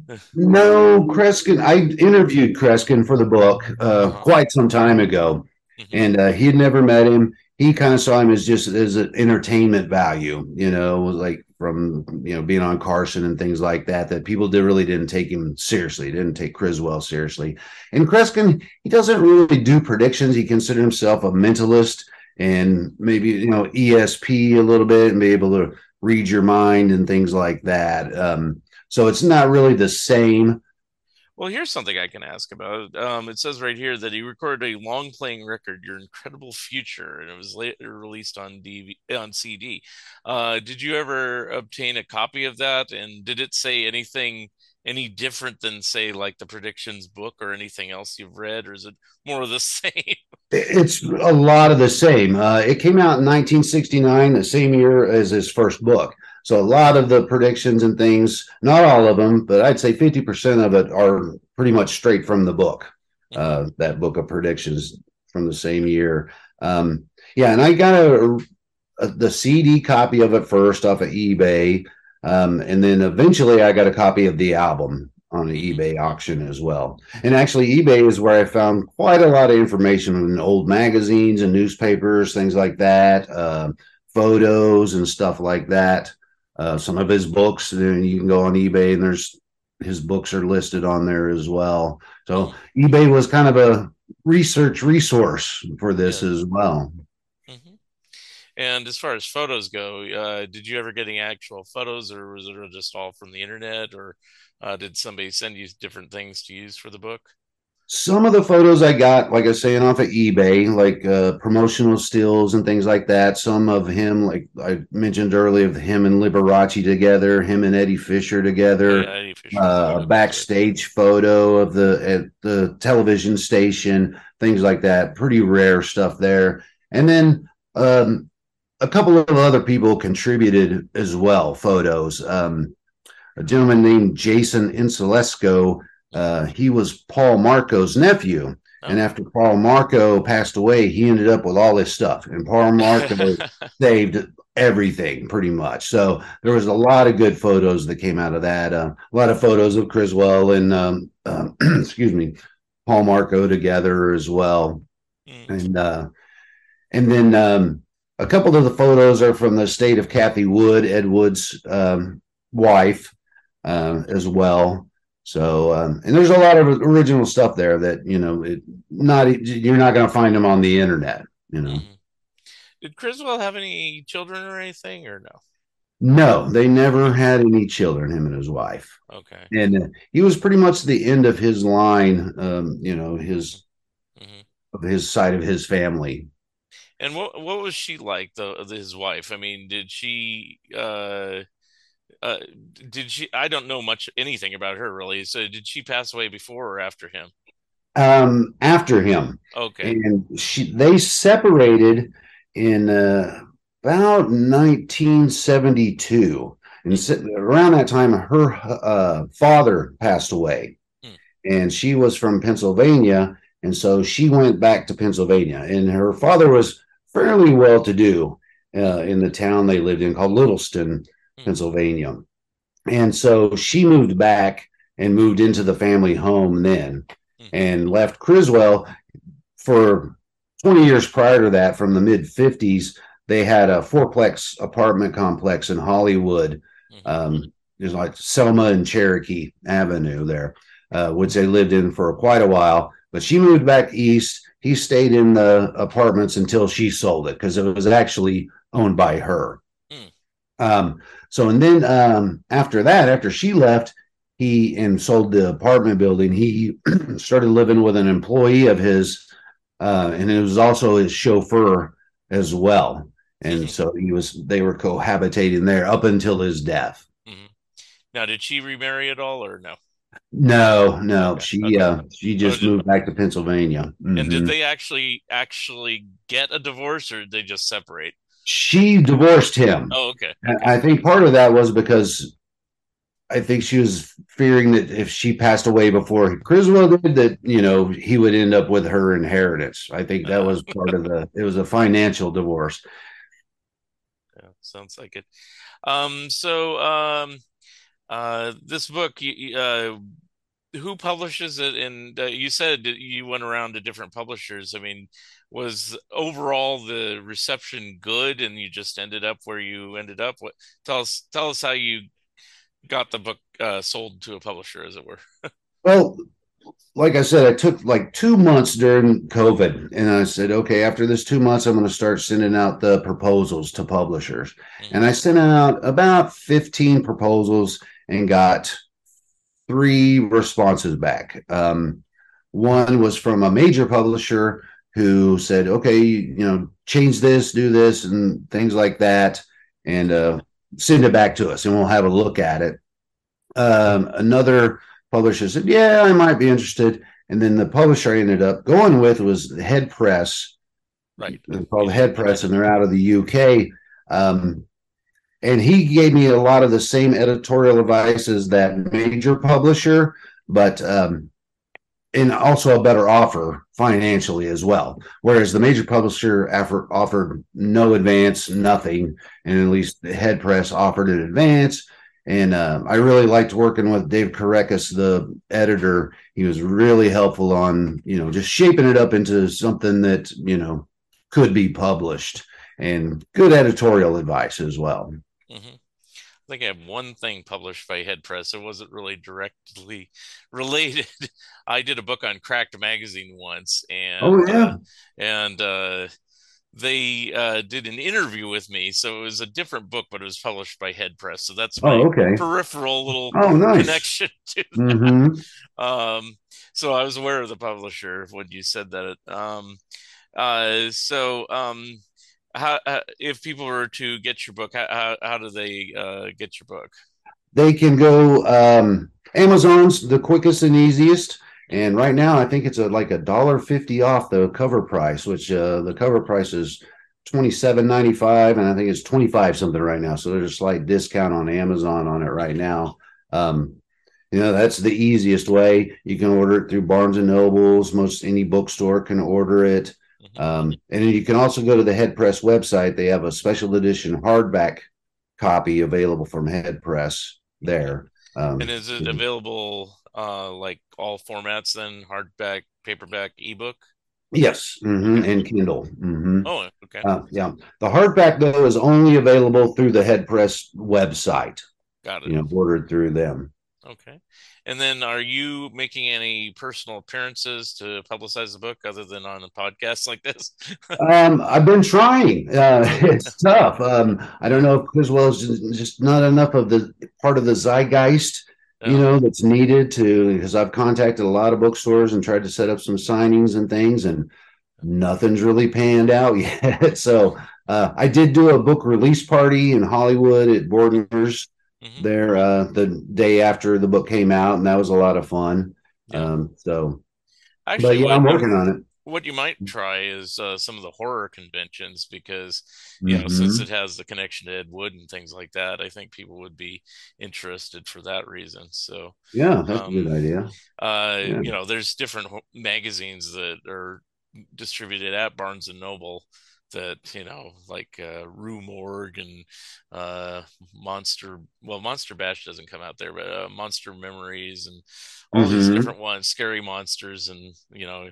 [SPEAKER 5] *laughs*
[SPEAKER 6] No, Kreskin. I interviewed Kreskin for the book uh,
[SPEAKER 5] Uh-huh.
[SPEAKER 6] quite some time ago,
[SPEAKER 5] Mhm.
[SPEAKER 6] and uh, he had never met him. He kind of saw him as just as an entertainment value, you know, like from you know being on Carson and things like that. That people did really didn't take him seriously, didn't take Criswell seriously. And Kreskin, he doesn't really do predictions. He considered himself a mentalist and maybe you know ESP a little bit and be able to read your mind and things like that. Um, so it's not really the same.
[SPEAKER 5] Well, here's something I can ask about. Um, it says right here that he recorded a long playing record, "Your Incredible Future," and it was later released on DV on CD. Uh, did you ever obtain a copy of that? And did it say anything any different than, say, like the predictions book or anything else you've read, or is it more of the *laughs* same?
[SPEAKER 6] It's a lot of the same. Uh, it came out in 1969, the same year as his first book. So a lot of the predictions and things, not all of them, but I'd say 50% of it are pretty much straight from the book. Uh, that book of predictions from the same year. Um, yeah, and I got a, a the CD copy of it first off of eBay, um, and then eventually I got a copy of the album on the eBay auction as well. And actually, eBay is where I found quite a lot of information in old magazines and newspapers, things like that, uh, photos and stuff like that. Uh, some of his books, then you can go on eBay and there's his books are listed on there as well. So eBay was kind of a research resource for this
[SPEAKER 5] Yeah.
[SPEAKER 6] as well.
[SPEAKER 5] hmm And as far as photos go, uh, did you ever get any actual photos, or was it just all from the internet, or uh, did somebody send you different things to use for the book?
[SPEAKER 6] Some of the photos I got, like I was saying, off of eBay, like uh, promotional stills and things like that. Some of him, like I mentioned earlier, of him and Liberace together, him and Eddie Fisher together.
[SPEAKER 5] Yeah, Eddie Fisher.
[SPEAKER 6] uh, a backstage photo of the at the television station, things like that. Pretty rare stuff there. And then um, a couple of other people contributed as well photos. Um, a gentleman named Jason Insalaco, uh, he was Paul Marco's nephew. And after Paul Marco passed away, he ended up with all this stuff. And Paul Marco *laughs* saved everything pretty much. So there was a lot of good photos that came out of that. Uh, a lot of photos of Criswell and, um, uh, *clears throat* excuse me, Paul Marco together as well.
[SPEAKER 5] Mm.
[SPEAKER 6] And, uh, and then um, a couple of the photos are from the state of Kathy Wood, Ed Wood's um, wife, uh, as well. So, um, and there's a lot of original stuff there that you know, it, not you're not going to find them on the internet. You know,
[SPEAKER 5] Mhm. Did Criswell have any children or anything, or no?
[SPEAKER 6] no, they never had any children. Him and his wife,
[SPEAKER 5] Okay.
[SPEAKER 6] and uh, he was pretty much the end of his line. Um, you know, his
[SPEAKER 5] hmm
[SPEAKER 6] of his side of his family.
[SPEAKER 5] And what what was she like, the his wife? I mean, did she uh uh did she I don't know much anything about her really. So did she pass away before or after him?
[SPEAKER 6] Um, after him,
[SPEAKER 5] Okay.
[SPEAKER 6] and she they separated in uh, about 1972 and around that time her uh, father passed away
[SPEAKER 5] Hmm.
[SPEAKER 6] and she was from pennsylvania and so she went back to pennsylvania and her father was fairly well to do uh, in the town they lived in called Littlestown
[SPEAKER 5] Hmm.
[SPEAKER 6] Pennsylvania and so she moved back and moved into the family home then
[SPEAKER 5] Mhm.
[SPEAKER 6] and left criswell for 20 years prior to that, from the mid 50s, they had a fourplex apartment complex in Hollywood.
[SPEAKER 5] Mhm.
[SPEAKER 6] Um, there's like Selma and Cherokee Avenue there, uh, which they lived in for quite a while. But she moved back east. He stayed in the apartments until she sold it because it was actually owned by her.
[SPEAKER 5] Hmm.
[SPEAKER 6] Um, so, and then um, after that, after she left, he and sold the apartment building. He *clears throat* started living with an employee of his uh, and it was also his chauffeur as well. And
[SPEAKER 5] Mhm.
[SPEAKER 6] so he was they were cohabitating there up until his death.
[SPEAKER 5] Now did she remarry at all or no?
[SPEAKER 6] No, no,
[SPEAKER 5] Okay,
[SPEAKER 6] she
[SPEAKER 5] okay.
[SPEAKER 6] uh she just moved back to Pennsylvania.
[SPEAKER 5] And did
[SPEAKER 6] Mhm.
[SPEAKER 5] they actually actually get a divorce or did they just separate?
[SPEAKER 6] She divorced him.
[SPEAKER 5] Oh, okay.
[SPEAKER 6] And I think part of that was because I think she was fearing that if she passed away before Criswell did, that you know he would end up with her inheritance. I think that was *laughs* part of the. It was a financial divorce.
[SPEAKER 5] Yeah, sounds like it. Um, so um, uh, this book, you, uh, who publishes it? And uh, you said you went around to different publishers. I mean, was overall the reception good, and you just ended up where you ended up? What tell us? Tell us how you got the book uh, sold to a publisher, as it were. *laughs*
[SPEAKER 6] Well, like I said, I took like two months during COVID, and I said, okay, after this two months, I'm going to start sending out the proposals to publishers. And I sent out about 15 proposals and got three responses back. Um, one was from a major publisher who said, okay, you know, change this, do this, and things like that, and uh, send it back to us, and we'll have a look at it. Um, another publisher said, yeah, I might be interested. And then the publisher I ended up going with was Headpress,
[SPEAKER 5] Right.
[SPEAKER 6] called Headpress, and they're out of the UK. Um, and he gave me a lot of the same editorial advice as that major publisher, but um, and also a better offer financially as well. Whereas the major publisher offer, offered no advance, nothing, and at least the Headpress offered an advance. And uh, I really liked working with Dave Kerekes, the editor. He was really helpful on, you know, just shaping it up into something that, you know, could be published and good editorial advice as well.
[SPEAKER 5] hmm I think I have one thing published by Headpress. It wasn't really directly *laughs* related. I did a book on Cracked magazine once, and
[SPEAKER 6] Oh, yeah.
[SPEAKER 5] uh, and uh, they uh, did an interview with me. So it was a different book, but it was published by Headpress. So that's my
[SPEAKER 6] Oh, okay.
[SPEAKER 5] peripheral little
[SPEAKER 6] Oh, nice.
[SPEAKER 5] connection *laughs* to
[SPEAKER 6] hmm
[SPEAKER 5] um so i was aware of the publisher when you said that um uh so um how, uh, if people were to get your book how, how, how do they uh get your book
[SPEAKER 6] They can go um, Amazon's the quickest and easiest. And right now, I think it's a, like a dollar fifty off the cover price, which uh, the cover price is twenty seven ninety five, and I think it's twenty five something right now. So there's a slight discount on Amazon on it right now. Um, you know, that's the easiest way. You can order it through Barnes and Nobles. Most any bookstore can order it.
[SPEAKER 5] Mhm.
[SPEAKER 6] Um, and then you can also go to the Headpress website. They have a special edition hardback copy available from Headpress there. Um,
[SPEAKER 5] And is it available uh like all formats then hardback, paperback, ebook?
[SPEAKER 6] yes, mhm, and Kindle. hmm
[SPEAKER 5] Oh, okay.
[SPEAKER 6] Uh, yeah, the hardback though is only available through the Headpress website.
[SPEAKER 5] Got it.
[SPEAKER 6] You know, ordered through them.
[SPEAKER 5] Okay. And then are you making any personal appearances to publicize the book other than on a podcast like this? *laughs*
[SPEAKER 6] Um, I've been trying. Uh, *laughs* it's tough. Um, I don't know if Criswell is just- just not enough of the part of the zeitgeist, you know, that's needed to. Because I've contacted a lot of bookstores and tried to set up some signings and things, and nothing's really panned out *laughs* yet. so uh, I did do a book release party in Hollywood at Boardner's
[SPEAKER 5] Mhm.
[SPEAKER 6] there uh, the day after the book came out, and that was a lot of fun.
[SPEAKER 5] Yeah.
[SPEAKER 6] Um, so, but yeah, I'm working on it.
[SPEAKER 5] What you might try is uh, some of the horror conventions because you know since
[SPEAKER 6] Mhm.
[SPEAKER 5] it has the connection to Ed Wood and things like that, I think people would be interested for that reason. So
[SPEAKER 6] Yeah, that's
[SPEAKER 5] um,
[SPEAKER 6] a good idea.
[SPEAKER 5] uh
[SPEAKER 6] Yeah.
[SPEAKER 5] you know there's different magazines that are distributed at Barnes and Noble that you know like uh Rue Morgue and uh Monster well Monster Bash doesn't come out there but uh, Monster Memories and all these
[SPEAKER 6] Mhm.
[SPEAKER 5] different ones scary monsters and you know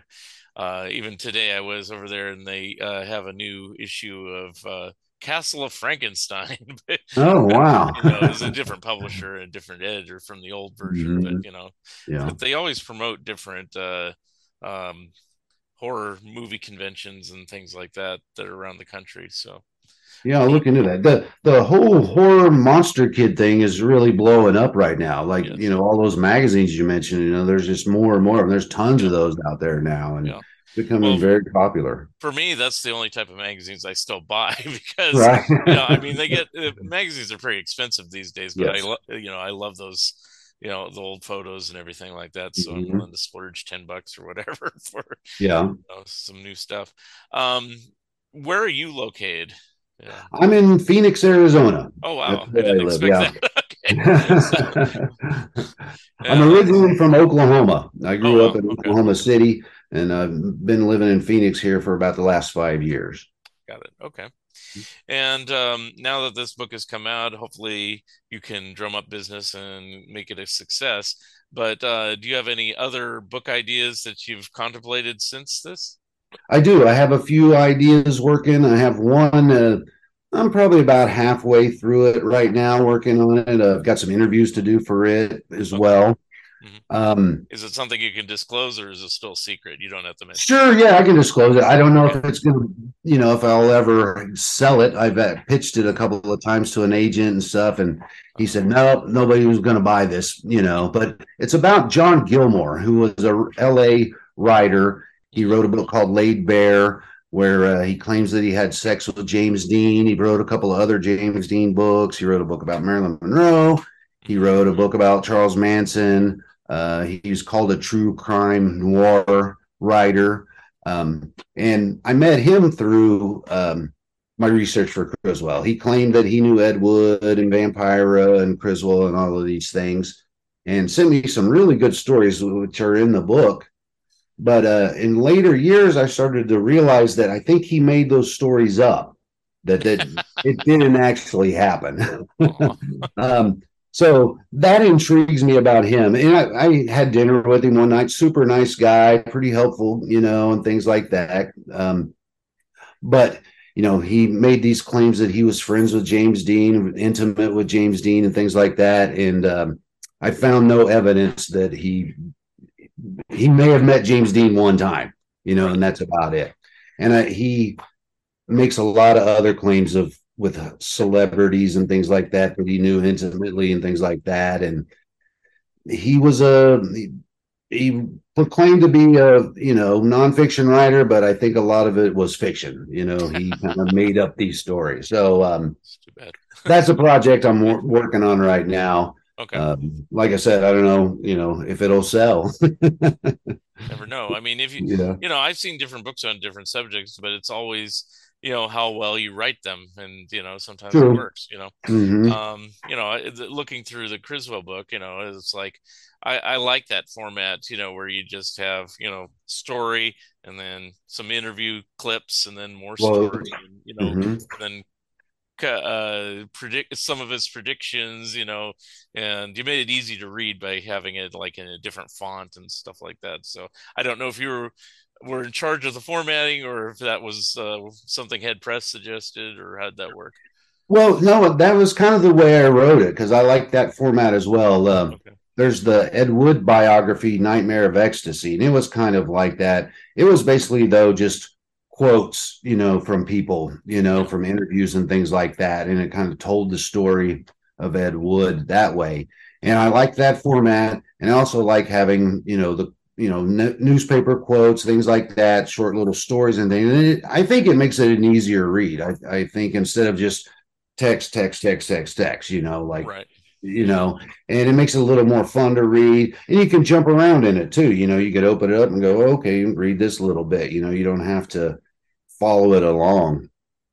[SPEAKER 5] uh even today I was over there and they uh have a new issue of uh Castle of Frankenstein *laughs*
[SPEAKER 6] Oh wow!
[SPEAKER 5] you know it's a different *laughs* publisher and different editor from the old version
[SPEAKER 6] Mhm.
[SPEAKER 5] but you know
[SPEAKER 6] yeah,
[SPEAKER 5] but they always promote different uh um horror movie conventions and things like that that are around the country so
[SPEAKER 6] yeah. I'll look into that. the The whole horror monster kid thing is really blowing up right now. Like
[SPEAKER 5] Yes.
[SPEAKER 6] you know, all those magazines you mentioned. You know, there's just more and more. of them. There's tons of those out there now, and
[SPEAKER 5] Yeah.
[SPEAKER 6] becoming
[SPEAKER 5] Well,
[SPEAKER 6] very popular.
[SPEAKER 5] for me that's the only type of magazines i still buy *laughs* because
[SPEAKER 6] Right?
[SPEAKER 5] you know i mean they *laughs* get uh, magazines are pretty expensive these days but
[SPEAKER 6] Yes.
[SPEAKER 5] i lo- you know i love those you know the old photos and everything like that so
[SPEAKER 6] Mhm.
[SPEAKER 5] i'm willing to splurge 10 bucks or whatever *laughs* for
[SPEAKER 6] yeah.
[SPEAKER 5] you know, some new stuff um where are you located yeah.
[SPEAKER 6] I'm in Phoenix, Arizona.
[SPEAKER 5] oh wow i
[SPEAKER 6] where I
[SPEAKER 5] didn't
[SPEAKER 6] live,
[SPEAKER 5] expect
[SPEAKER 6] yeah.
[SPEAKER 5] that *laughs* okay *laughs*
[SPEAKER 6] I'm originally from Oklahoma. I grew
[SPEAKER 5] Oh,
[SPEAKER 6] up in
[SPEAKER 5] Okay.
[SPEAKER 6] Oklahoma City, and I've been living in Phoenix here for about the last five years.
[SPEAKER 5] Got it. Okay. And um, now that this book has come out, hopefully you can drum up business and make it a success. But uh, do you have any other book ideas that you've contemplated since this?
[SPEAKER 6] I do. I have a few ideas working. I have one. Uh, I'm probably about halfway through it right now, working on it. Uh, I've got some interviews to do for it as
[SPEAKER 5] Okay.
[SPEAKER 6] well.
[SPEAKER 5] Mhm.
[SPEAKER 6] Um,
[SPEAKER 5] Is it something you can disclose, or is it still secret? You don't have to mention.
[SPEAKER 6] sure, yeah, I can disclose it. I don't know if it's going to, you know, if I'll ever sell it. I've uh, pitched it a couple of times to an agent and stuff, and he said, no, nobody was going to buy this, you know. But it's about John Gilmore, who was a LA writer. He wrote a book called Laid Bare, where uh, he claims that he had sex with James Dean. He wrote a couple of other James Dean books. He wrote a book about Marilyn Monroe. He wrote a book about Charles Manson. Uh, he's called a true crime noir writer. Um, and I met him through um, my research for Criswell. He claimed that he knew Ed Wood and Vampira and Criswell and all of these things and sent me some really good stories, which are in the book. But uh, in later years, I started to realize that I think he made those stories up, that, that *laughs* it didn't actually happen. *laughs* *laughs* um, so that intrigues me about him. And I, I had dinner with him one night, super nice guy, pretty helpful, you know, and things like that. Um, but you know, he made these claims that he was friends with James Dean, intimate with James Dean, and things like that. And um, I found no evidence that he he may have met James Dean one time, you know, and that's about it. And I, he makes a lot of other claims of with celebrities and things like that that he knew intimately and things like that. And he was a he, he proclaimed to be a you know nonfiction writer, but I think a lot of it was fiction. You know, he *laughs* kind of made up these stories. So um,
[SPEAKER 5] It's too bad.
[SPEAKER 6] that's a project I'm wor- working on right now.
[SPEAKER 5] Okay.
[SPEAKER 6] Um, like I said, I don't know, you know, if it'll sell. *laughs*
[SPEAKER 5] Never know. I mean, if you
[SPEAKER 6] yeah.
[SPEAKER 5] you know, I've seen different books on different subjects, but it's always you know how well you write them, and you know sometimes
[SPEAKER 6] True.
[SPEAKER 5] it works. You know,
[SPEAKER 6] Mhm.
[SPEAKER 5] um, you know, looking through the Criswell book, you know, it's like I, I like that format, you know, where you just have you know story and then some interview clips and then more
[SPEAKER 6] Well,
[SPEAKER 5] story, and, you know,
[SPEAKER 6] Mhm.
[SPEAKER 5] and then uh predict some of his predictions you know and you made it easy to read by having it like in a different font and stuff like that so i don't know if you were were in charge of the formatting or if that was uh, something Headpress suggested or how'd that work
[SPEAKER 6] Well, no, that was kind of the way I wrote it because I like that format as well. Um,
[SPEAKER 5] okay
[SPEAKER 6] there's the Ed Wood biography, Nightmare of Ecstasy, and it was kind of like that. It was basically though just quotes, you know, from people, you know, from interviews and things like that, and it kind of told the story of Ed Wood that way. And I like that format, and I also like having, you know, the you know n- newspaper quotes, things like that, short little stories and things. And it, I think it makes it an easier read. I, I think instead of just text, text, text, text, text, you know, like
[SPEAKER 5] right
[SPEAKER 6] you know, and it makes it a little more fun to read. And you can jump around in it too. You know, you could open it up and go, okay, read this a little bit. You know, you don't have to follow it along.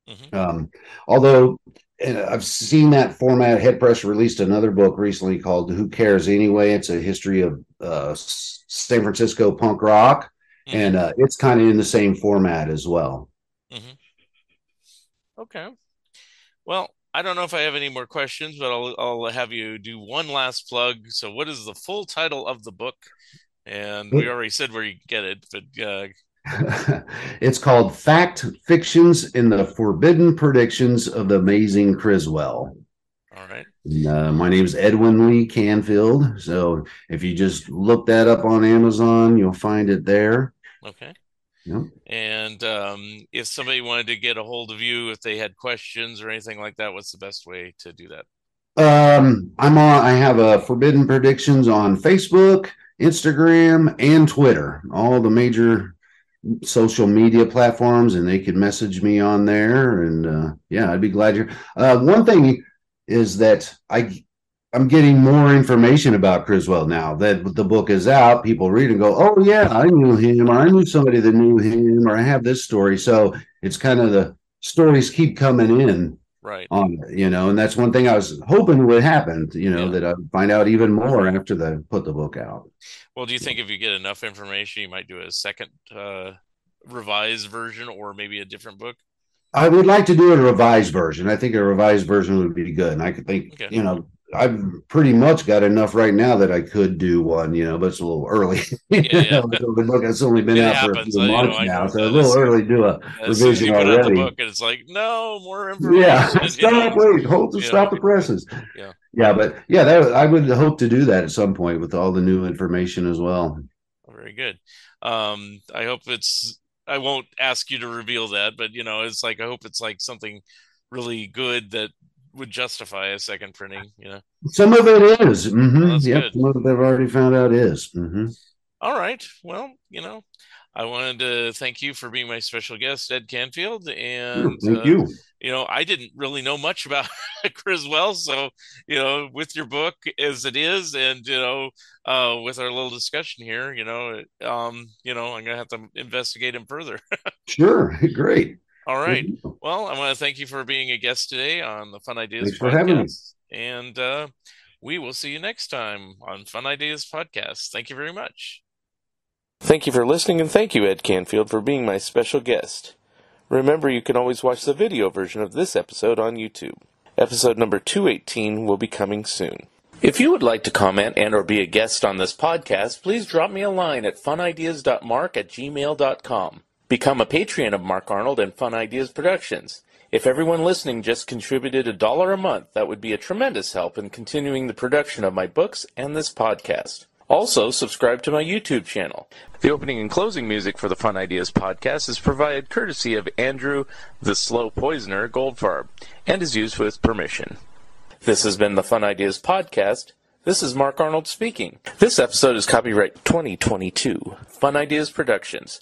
[SPEAKER 5] Mhm.
[SPEAKER 6] Um, although and I've seen that format. Headpress released another book recently called "Who Cares Anyway." It's a history of uh, San Francisco punk rock,
[SPEAKER 5] Mhm.
[SPEAKER 6] and uh, it's kind of in the same format as well.
[SPEAKER 5] okay well i don't know if i have any more questions but i'll i'll have you do one last plug so what is the full title of the book and we already said where you get it but uh
[SPEAKER 6] it's called Fact Fictions in the Forbidden Predictions of the Amazing Criswell.
[SPEAKER 5] all right
[SPEAKER 6] And, uh, my name's Edwin Lee Canfield. So if you just look that up on Amazon, you'll find it there.
[SPEAKER 5] okay
[SPEAKER 6] Yep.
[SPEAKER 5] And um, if somebody wanted to get a hold of you, if they had questions or anything like that, what's the best way to do that?
[SPEAKER 6] Um, I'm on. I have a Forbidden Predictions on Facebook, Instagram, and Twitter. All the major social media platforms, and they could message me on there. And uh, yeah, I'd be glad to. Uh, one thing is that I I'm getting more information about Criswell now that the book is out. People read and go, "Oh yeah, I knew him," or "I knew somebody that knew him," or "I have this story." So it's kind of the stories keep coming in
[SPEAKER 5] Right.
[SPEAKER 6] on it, you know, and that's one thing I was hoping would happen, you know,
[SPEAKER 5] Yeah.
[SPEAKER 6] that I'd find out even more after they put the book out.
[SPEAKER 5] Well, do you think if you get enough information, you might do a second uh, revised version or maybe a different book?
[SPEAKER 6] I would like to do a revised version. I think a revised version would be good. And I could think,
[SPEAKER 5] Okay.
[SPEAKER 6] you know, I've pretty much got enough right now that I could do one, you know, but it's a little early. *laughs*
[SPEAKER 5] Yeah, yeah.
[SPEAKER 6] The book has only been
[SPEAKER 5] It
[SPEAKER 6] out for a few
[SPEAKER 5] know,
[SPEAKER 6] months
[SPEAKER 5] I
[SPEAKER 6] now, so a little early to do a
[SPEAKER 5] As soon as
[SPEAKER 6] revision
[SPEAKER 5] you put out the book, and it's like, no, more information.
[SPEAKER 6] Yeah, *laughs* stop,
[SPEAKER 5] know?
[SPEAKER 6] wait, hold to
[SPEAKER 5] Yeah.
[SPEAKER 6] stop the presses.
[SPEAKER 5] Yeah.
[SPEAKER 6] yeah, but yeah, that I would hope to do that at some point with all the new information as well.
[SPEAKER 5] Very good. Um, I hope it's. I won't ask you to reveal that, but you know, it's like I hope it's like something really good that would justify a second printing. You know.
[SPEAKER 6] Some of it is. hmm
[SPEAKER 5] Well,
[SPEAKER 6] yep,
[SPEAKER 5] good.
[SPEAKER 6] some of it I've already found out is. hmm
[SPEAKER 5] All right. Well, you know, I wanted to thank you for being my special guest, Ed Canfield, and
[SPEAKER 6] Thank
[SPEAKER 5] uh,
[SPEAKER 6] you.
[SPEAKER 5] you know, I didn't really know much about *laughs* Criswell, so you know, with your book as it is, and you know, uh, with our little discussion here, you know, um, you know, I'm gonna have to investigate him further. *laughs*
[SPEAKER 6] Sure, *laughs* great.
[SPEAKER 5] All right. Well, I want to thank you for being a guest today on the Fun Ideas
[SPEAKER 6] Thanks for having me.
[SPEAKER 5] podcast, and uh, we will see you next time on Fun Ideas podcast. Thank you very much.
[SPEAKER 1] Thank you for listening, and thank you, Ed Canfield, for being my special guest. Remember, you can always watch the video version of this episode on YouTube. Episode number 218 will be coming soon. If you would like to comment and or be a guest on this podcast, please drop me a line at funideas.mark at gmail.com. Become a patron of Mark Arnold and Fun Ideas Productions. If everyone listening just contributed a dollar a month, that would be a tremendous help in continuing the production of my books and this podcast. Also, subscribe to my YouTube channel. The opening and closing music for the Fun Ideas podcast is provided courtesy of Andrew the Slow Poisoner Goldfarb and is used with permission. This has been the Fun Ideas podcast. This is Mark Arnold speaking. This episode is copyright 2022. Fun Ideas Productions.